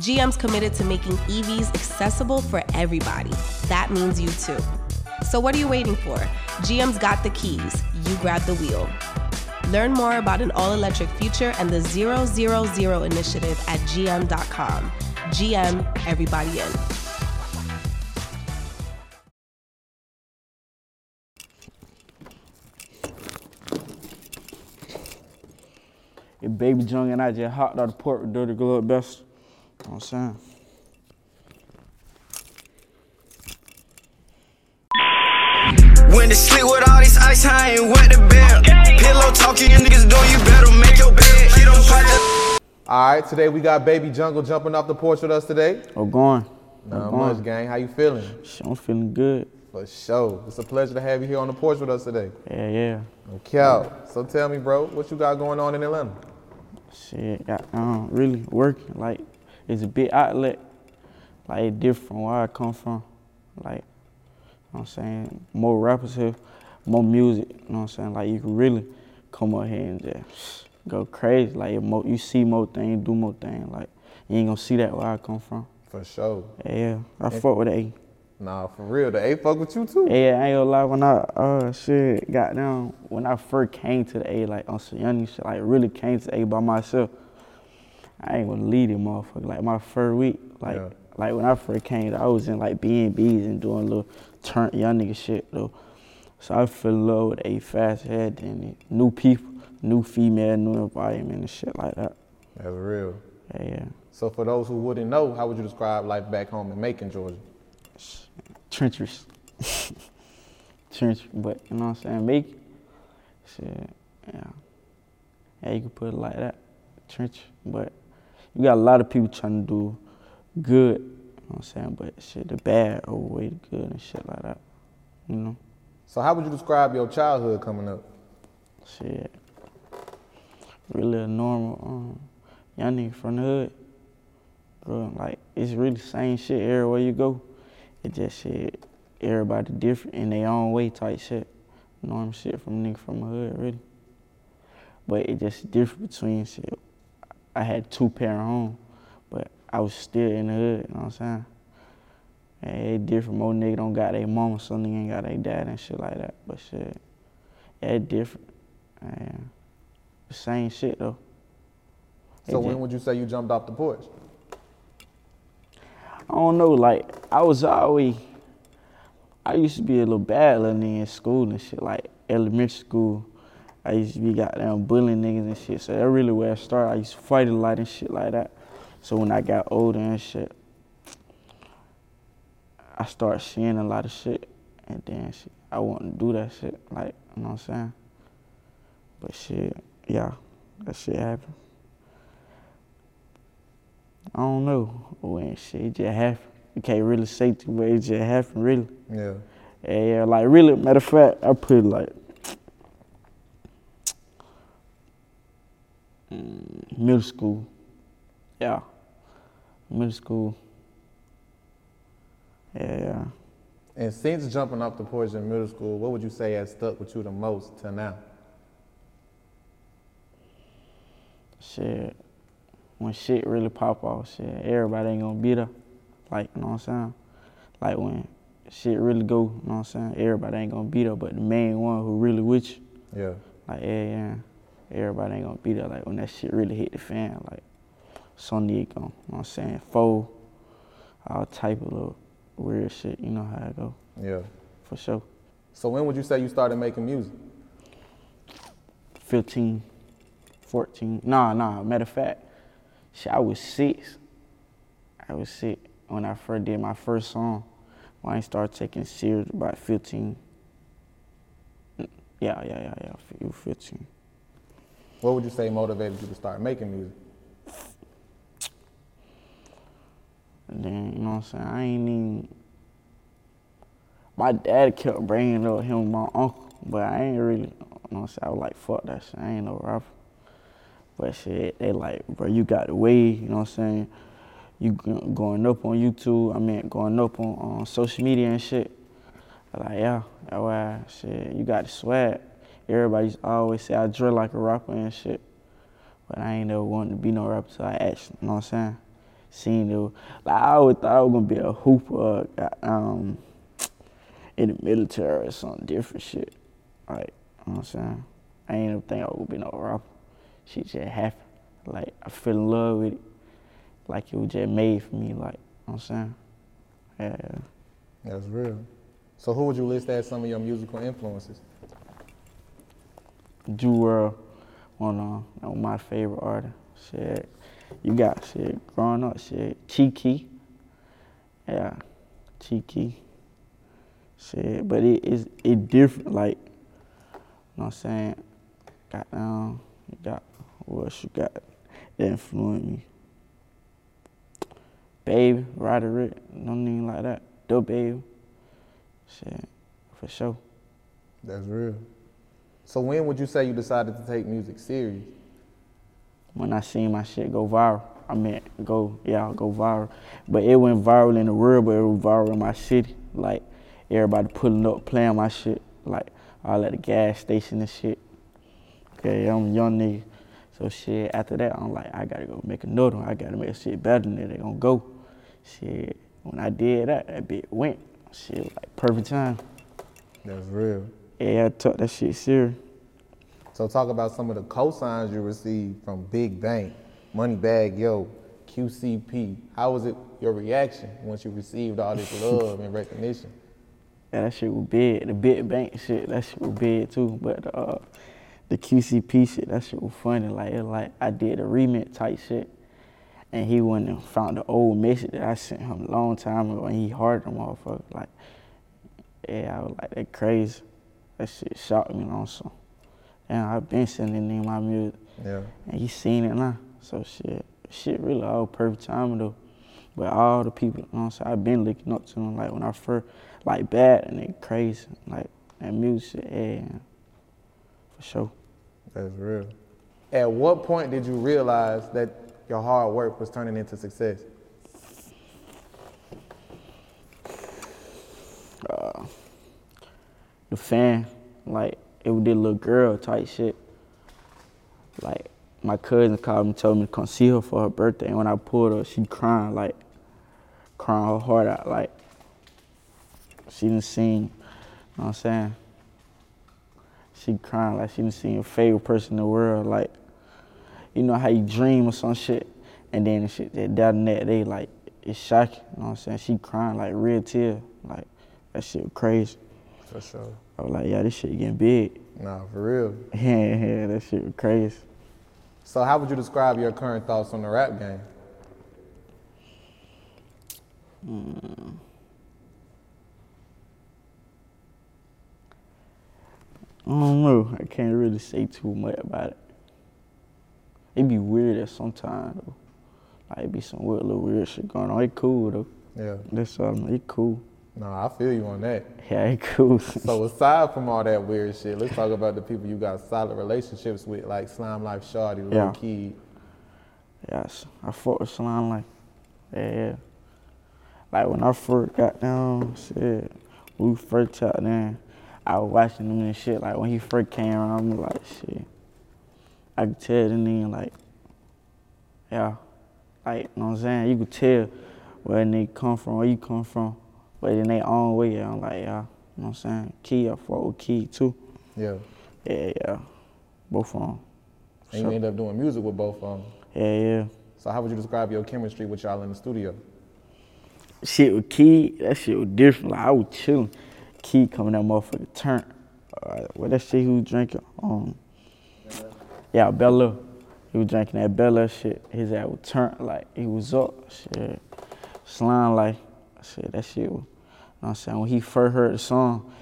GM's committed to making EVs accessible for everybody. That means you too. So, what are you waiting for? GM's got the keys. You grab the wheel. Learn more about an all electric future and the 000 initiative at gm.com. GM, everybody in. If Baby Jung and I just hopped out the port with Dirty Glove Best, you know what I'm saying? When the sleep with all this ice, I ain't wet the bed. Pillow talking, you niggas know you better make your bed. He don't put the All right, today we got Baby Jungle jumping off the porch with us today. Oh, going. Not Oh, going. much, gang. How you feeling? I'm feeling good. For sure. It's a pleasure to have you here on the porch with us today. Yeah, yeah. Okay. So tell me, bro, what you got going on in Atlanta? Shit, got, um, really working. Like, it's a big outlet. Like, different where I come from. Like, you know what I'm saying? More rappers here, more music. You know what I'm saying? Like, you can really come up here and just go crazy. Like, more, you see more things, do more things. Like, you ain't gonna see that where I come from. For sure. Yeah. I fuck with A. Nah, for real. The A fuck with you too. Yeah, I ain't gonna lie, when I, uh, shit, got down, when I first came to the A, like, on some young shit, like, really came to the A by myself, I ain't gonna lead it, motherfucker. Like, my first week, like, Yeah. like, when I first came, I was in, like, B&Bs and doing little turn young nigga shit, though. So I fell in love with A fast, head then new people, new female, new environment and shit like that. That's real. Yeah, yeah. So for those who wouldn't know, how would you describe life back home in Macon, Georgia? trenchers. Trench, but you know what I'm saying? Make. Shit, yeah. Yeah, you can put it like that. Trench. But you got a lot of people trying to do good, you know what I'm saying? But shit, the bad overweigh the good and shit like that. You know? So how would you describe your childhood coming up? Shit. Really a normal um, young nigga from the hood. Bro, like, it's really the same shit everywhere you go. It just shit, everybody different in their own way type shit. Normal shit from nigga from the hood, really. But it just different between shit. I had two parent home, but I was still in the hood, you know what I'm saying? Yeah, it different. More nigga don't got their mama, some nigga ain't got their dad and shit like that. But shit, it different. Same shit though. It So just- when would you say you jumped off the porch? I don't know, like I was always I used to be a little bad little nigga in school and shit, like elementary school. I used to be goddamn bullying niggas and shit. So that really where I started. I used to fight a lot and shit like that. So when I got older and shit, I started seeing a lot of shit and then shit, I wouldn't do that shit. Like, you know what I'm saying? But shit, yeah, that shit happened. I don't know when shit it just happened. You can't really say too much. It just happened, really. Yeah. Yeah, yeah. Like really, matter of fact, I put it like middle school. Yeah, middle school. Yeah, yeah. And since jumping off the porch in middle school, what would you say has stuck with you the most till now? Shit, when shit really pop off, shit, everybody ain't gonna be there. Like, you know what I'm saying? Like when shit really go, you know what I'm saying? Everybody ain't gonna be there, but the main one who really with you, Yeah. like, yeah, yeah, everybody ain't gonna be there. Like when that shit really hit the fan, like, some nigga you know what I'm saying? Fold, all type of little weird shit, you know how it go, Yeah. for sure. So when would you say you started making music? 15, 14. Nah, nah. Matter of fact, shit, I was six. I was six when I first did my first song. When I started taking serious about 15. Mm, Yeah, yeah, yeah, yeah. You 15. What would you say motivated you to start making music? Then, you know what I'm saying? I ain't even. My dad kept bringing up him and my uncle, but I ain't really, you know what I'm saying? I was like, fuck that shit. I ain't no rapper. But shit, they like, bro, you got the way, you know what I'm saying? You going up on YouTube, I mean, going up on, on social media and shit. I'm like, yeah, that why, shit, you got the swag. Everybody always say I drill like a rapper and shit. But I ain't never wanted to be no rapper till I actually, you know what I'm saying? Seen it. Like, I always thought I was gonna be a hooper, uh, um, in the military or something different shit. Like, you know what I'm saying? I ain't ever think I gonna be no rapper. Shit just happened. Like, I fell in love with it. Like, it was just made for me, like, you know what I'm saying? Yeah. That's real. So who would you list as some of your musical influences? One of one of my favorite artists. Shit, you got shit growing up. Shit, Cheeky, yeah, Cheeky. Shit, but it is it different. Like, you know what I'm saying? Got um, you got what else you got that influenced me? Baby, Roderick, no name like that. The baby. Shit, for sure. That's real. So when would you say you decided to take music serious? when I seen my shit go viral. I mean, go, yeah, go viral. But it went viral in the world, but it was viral in my city. Like, everybody pulling up, playing my shit. Like, all at the gas station and shit. Okay, I'm a young nigga. So shit, after that, I'm like, I gotta go make another one. I gotta make shit better than that. They gonna go. Shit, when I did that, that bit went. Shit, like perfect time. That's real. Yeah, I took that shit serious. So talk about some of the cosigns you received from Big Bank, Moneybagg Yo, QC Pee. How was it your reaction once you received all this love and recognition? Yeah, that shit was big. The big bank shit, that shit was big too. But uh, the QC Pee shit, that shit was funny. Like it like I did a remix type shit, and he went and found the old message that I sent him a long time ago, and he heard the motherfucker. Like, yeah, I was like that crazy. That shit shocked me some. Damn, I've been sending in my music, Yeah. and he seen it now. So shit, shit really all perfect timing though. But all the people, you know what I'm saying, I've been looking up to them. Like when I first, like bad and they crazy. Like that music, yeah, for sure. That's real. At what point did you realize that your hard work was turning into success? The fan, like it was this little girl type shit. Like my cousin called me, told me to come see her for her birthday. And when I pulled her, she crying like, crying her heart out. Like she didn't seen, you know what I'm saying? She crying like she didn't see her favorite person in the world. Like, you know how you dream or some shit, and then the shit that that and that they like it's shocking. You know what I'm saying? She crying like real tears. Like that shit crazy. For sure. I was like, yeah, this shit getting big. Nah, for real. Yeah, yeah, that shit was crazy. So how would you describe your current thoughts on the rap game? Hmm. I don't know. I can't really say too much about it. It be weird at sometimes though. Like it be some weird little weird shit going on. It cool though. Yeah. That's all. It cool. Nah, I feel you on that. Yeah, it cool. So aside from all that weird shit, let's talk about the people you got solid relationships with, like Slimelife Shawty, Lil Yeah. Keed. yes, I fought with Slimelife. yeah, yeah. Like when I first got down, shit, we first talked then, I was watching him and shit. Like when he first came around, I'm like, shit. I could tell the nigga like, yeah, like, you know what I'm saying? You could tell where they come from, where you come from, but in their own way. I'm like, yeah, you know what I'm saying? Key, I fought with Key too. Yeah. Yeah, yeah, both of them. And you end up doing music with both of them. Yeah, yeah. So how would you describe your chemistry with y'all in the studio? shit with Key, that shit was different. Like I was chilling. Key coming that motherfucker turn. Uh, what that shit he was drinking? Um, yeah, Bella. He was drinking that Bella shit. His ass was turned like he was up. Shit, slime like shit. That shit was. You know what I'm saying? When he first heard the song,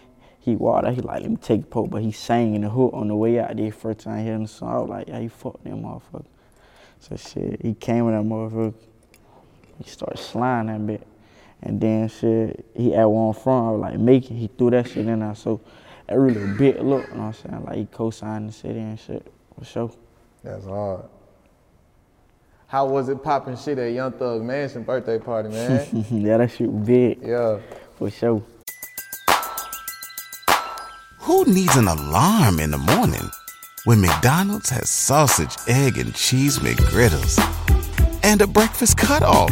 he out. He like, let me take a poke, but he sang in the hook on the way out there. First time hearing the song, I was like, yeah, he fucked that motherfucker. So shit, he came with that motherfucker. he started sliding that bit. And then shit, he had one front, I was like making, he threw that shit in there. So that really bit look, you know what I'm saying? Like he co-signed the city and shit, for sure. That's hard. How was it popping shit at Young Thug Mansion birthday party, man? yeah, that shit was big, yeah. for sure. Who needs an alarm in the morning when McDonald's has sausage, egg, and cheese McGriddles and a breakfast cutoff?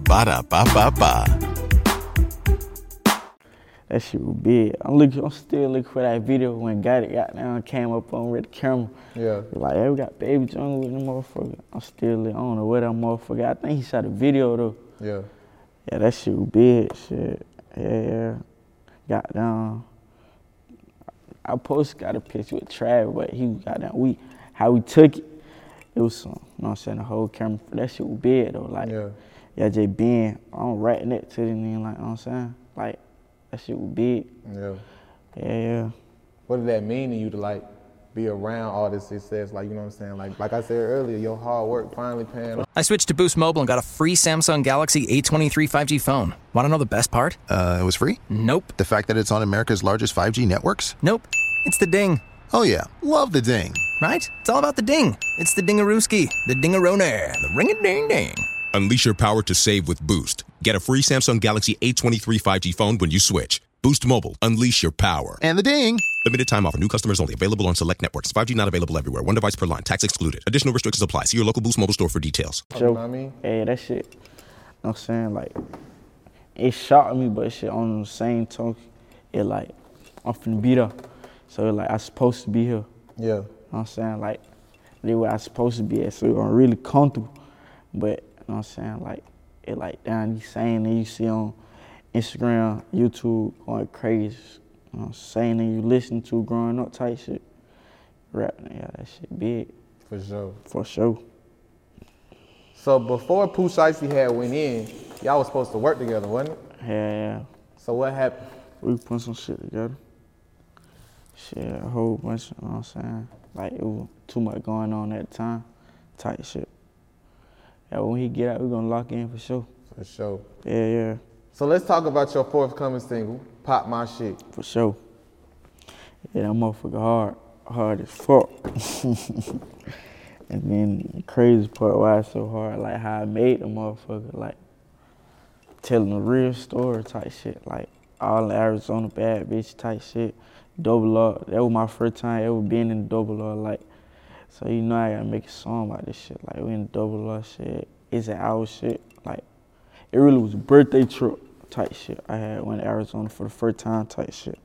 Ba da ba ba ba. That shit was big. I'm looking, I'm still looking for that video when got it got down, came up on with the camera. Yeah. Like, hey, we got Baby Jungle with the motherfucker. I'm still, I don't know where that motherfucker. I think he shot a video though. Yeah. Yeah, that shit was big. Shit. Yeah, yeah. Got down. I post got a picture with Trav, but he got down. We how we took it. It was some, you know what I'm saying, the whole camera. That shit was big though. Like, Yeah. yeah, just being on right next to the nigga, like, you know what I'm saying? Like, that shit was big. Yeah. Yeah, yeah. What did that mean to you to like be around all this success? Like, you know what I'm saying? Like like I said earlier, your hard work finally paying off. I switched to Boost Mobile and got a free Samsung Galaxy A23 5G phone. Want to know the best part? Uh, it was free? Nope. The fact that it's on America's largest 5G networks? Nope. It's the ding, Oh, yeah. Love the ding. right? It's all about the ding. It's the dingarooski, the dingarone, the ring a ding ding. Unleash your power to save with Boost. Get a free Samsung Galaxy A23 5G phone when you switch. Boost Mobile. Unleash your power. And the ding. Limited time offer. New customers only. Available on select networks. 5G not available everywhere. One device per line. Tax excluded. Additional restrictions apply. See your local Boost Mobile store for details. You know what I mean? That shit. You know what I'm saying? Like, it shocked me, but shit, on the same token, it like, I'm finna be there. So, like, I supposed to be here. Yeah. You know what I'm saying? Like, they where I supposed to be at. So I'm really comfortable. But, you know what I'm saying? Like, it like, down these saying that you see on Instagram, YouTube, going crazy. You know, saying that you listen to growing up type shit. Rap, yeah, that shit big, For sure. for sure. So before Pooh Shiesty had went in, y'all was supposed to work together, wasn't it? Yeah, yeah. So what happened? we put some shit together. Shit, a whole bunch, you know what I'm saying? Like, it was too much going on at the time, type shit. Yeah, when he get out, we gonna lock in for sure. For sure. Yeah, yeah, So let's talk about your forthcoming single, Pop My Shit. for sure. Yeah, that motherfucker hard, hard as fuck. and then the crazy part why it's so hard, like how I made the motherfucker, like telling a real story type shit, like all the Arizona bad bitch type shit. Double up, that was my first time ever being in double up, like, so you know I gotta make a song about this shit, like we in double up shit, it's an hour shit, like, it really was a birthday trip type shit I had went to Arizona for the first time type shit.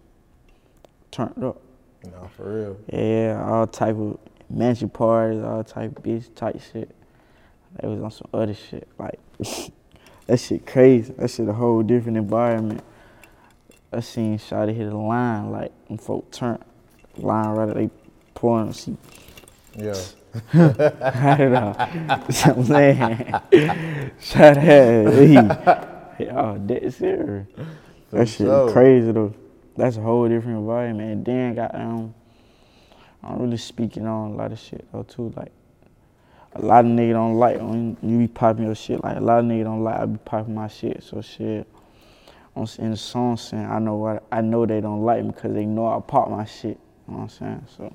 Turned up. No, for real. Yeah, all type of mansion parties, all type of bitch type shit. They was on some other shit. Like that shit crazy. That shit a whole different environment. I seen Shotty hit a line like when folk turn line right at they pouring she Yeah. had it off. So I'm saying at he oh dead serious. That shit sure. crazy though. That's a whole different environment. And then got um I'm really speaking on a lot of shit though too. Like a lot of niggas don't like when you be popping your shit. Like a lot of niggas don't like I be popping my shit. So shit. I'm in the song saying I know what I know they don't like me because they know I pop my shit. You know what I'm saying? So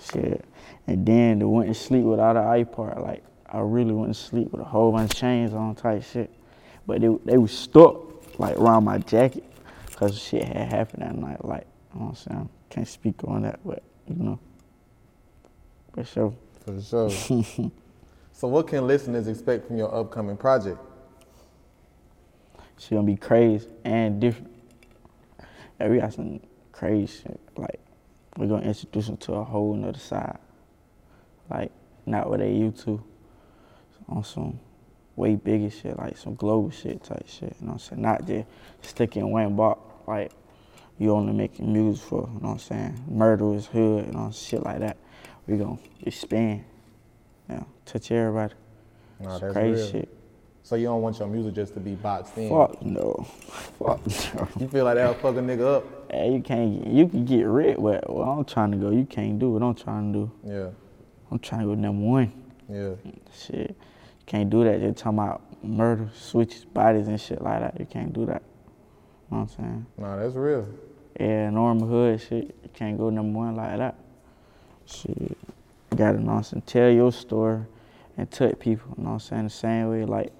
shit. And then they went to sleep without an iPod. Like I really went to sleep with a whole bunch of chains on type shit. But they they was stuck like around my jacket because shit had happened that night. Like you know what I'm saying? Can't speak on that, but you know. For sure. For sure. so what can listeners expect from your upcoming project? She gonna be crazy and different. Yeah, we got some crazy shit. Like we're gonna introduce them to a whole nother side. Like not what they used to. On some way bigger shit, like some global shit type shit. You know what I'm saying? Not just sticking one box. Like you only making music for, you know what I'm saying? Murderers, hood, you know, shit like that. We gonna expand. Yeah, touch everybody. Nah, that's crazy real. shit. So you don't want your music just to be boxed in. Fuck no. Fuck no. You feel like that'll fuck a nigga up? Hey, you can't. You can get rid, what I'm trying to go, you can't do what I'm trying to do. Yeah. I'm trying to go number one. Yeah. Shit, you can't do that. Just talking about murder, switches bodies and shit like that. You can't do that. You know what I'm saying? Nah, that's real. Yeah, normal hood shit. You can't go number one like that. Shit. You gotta, know what I'm saying, tell your story and touch people. You know what I'm saying? The same way, like,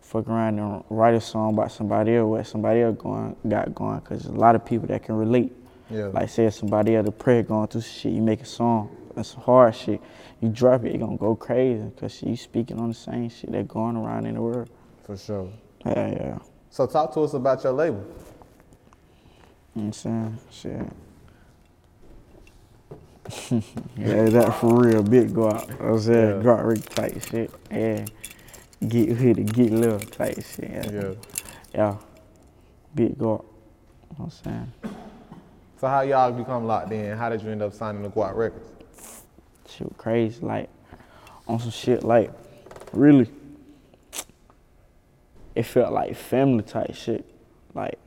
fuck around and write a song about somebody else, what somebody else going, got going. Cause there's a lot of people that can relate. Yeah. Like, say somebody else prayer going through shit, you make a song. That's hard shit. You drop it, it gonna go crazy. Cause you speaking on the same shit that going around in the world. For sure. Yeah, yeah. So talk to us about your label. You know what I'm saying? Shit. yeah, that for real, big go out. I was saying, Yeah. drop rig type shit. Yeah. Get with it, get love type shit. Yeah. Yeah. Yeah. Big go out. You know what I'm saying? So how y'all become locked in? How did you end up signing the Guap Records? Shit was crazy. Like, on some shit, like, really, it felt like family type shit. Like,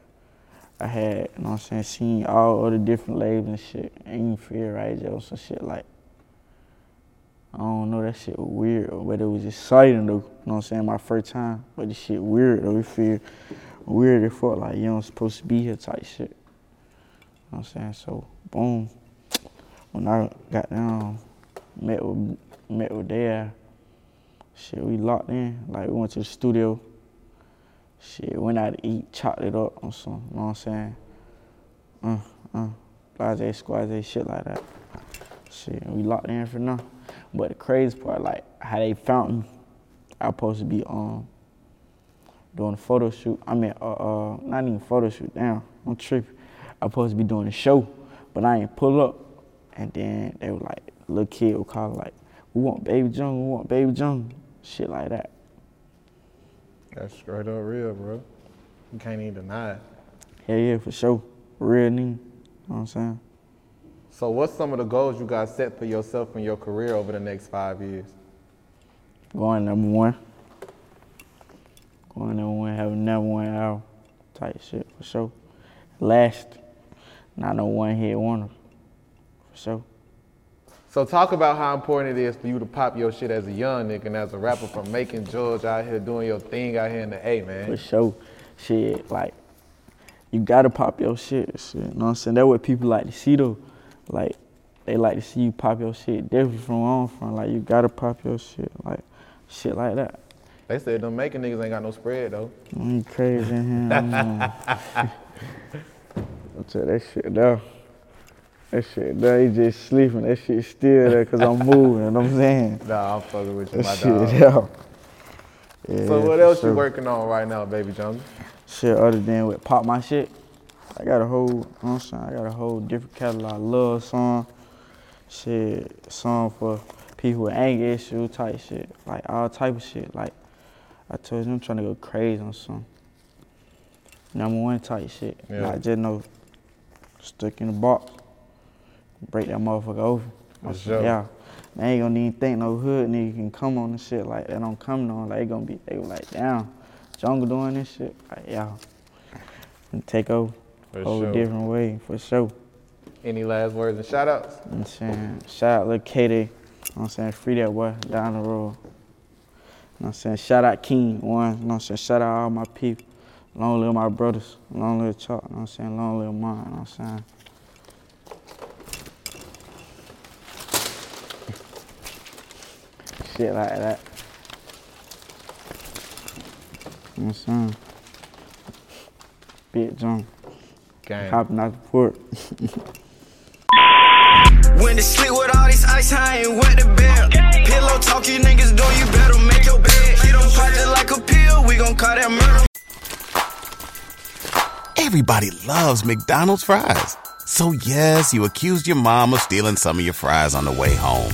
I had, you know what I'm saying, seen all other different labels and shit. Ain't feel right, just some shit like, I don't know, that shit was weird, but it was exciting though. You know what I'm saying? My first time, but the shit weird though. It feel weird. It felt like you don't supposed to be here type shit. You know what I'm saying? So, boom. When I got down, met with met with Dad, shit, we locked in. Like we went to the studio. Shit, went out to eat, chopped it up on some, you know what I'm saying? Uh, uh, blase, squaze, shit like that. Shit, we locked in for now. But the crazy part, like, how they found me, I was supposed to be um doing a photo shoot. I mean, uh, uh not even photo shoot, damn, I'm tripping. I was supposed to be doing a show, but I ain't pull up. And then they were like, little kid would call like, we want Baby Jungle, we want Baby Jungle, shit like that. That's straight up real, bro. You can't even deny it. Yeah, yeah, for sure. Real nigga. You know what I'm saying? So what's some of the goals you got set for yourself in your career over the next five years? Going number one. Going number one, having number one album type shit for sure. Last, not no one hit wonder. For sure. So talk about how important it is for you to pop your shit as a young nigga and as a rapper from Macon, George out here doing your thing out here in the A, man. For sure. Shit, like, you gotta pop your shit. Shit. You know what I'm saying? That's what people like to see though. Like, they like to see you pop your shit different from where I'm from. Like, you gotta pop your shit. Like, shit like that. They said them Macon niggas ain't got no spread though. You crazy in here. I'll tell that shit there. That shit there, he just sleeping. That shit still there because I'm moving, you know what I'm saying? Nah, I'm fucking with you, That my shit dog. there. Yeah, So what else sure. you working on right now, baby jungle? Shit other than with pop my shit. I got a whole, you know what I'm saying? I got a whole different catalog. Love song, shit, song for people with anger issue type shit. Like all type of shit. Like I told you, I'm trying to go crazy on some number one type shit. Yeah. Not just no stuck in the box. Break that motherfucker over. For sure. Yeah. They ain't gonna even think no hood nigga can come on and shit like that. Don't come on. Like they gonna be, they like, damn, jungle doing this shit. Like, yeah. And take over. For whole sure. different way, for sure. Any last words and shout outs? You know what I'm saying? Shout out Lil Katie. You know I'm saying? Free that boy down the road. You know I'm saying? Shout out King, one. You know I'm saying? Shout out all my people. Long live my brothers. Long live Chuck. You know what I'm saying? Long live mine. You know what I'm saying? Shit like that. You know I'm saying? Big John. Gang. Hopping out the port. When it's slick with all this ice, I ain't wet the bed. Pillow talk, you niggas do, you better make your bed. He don't pop it like a pill, we gon' call that murder. Everybody loves McDonald's fries. So yes, you accused your mom of stealing some of your fries on the way home.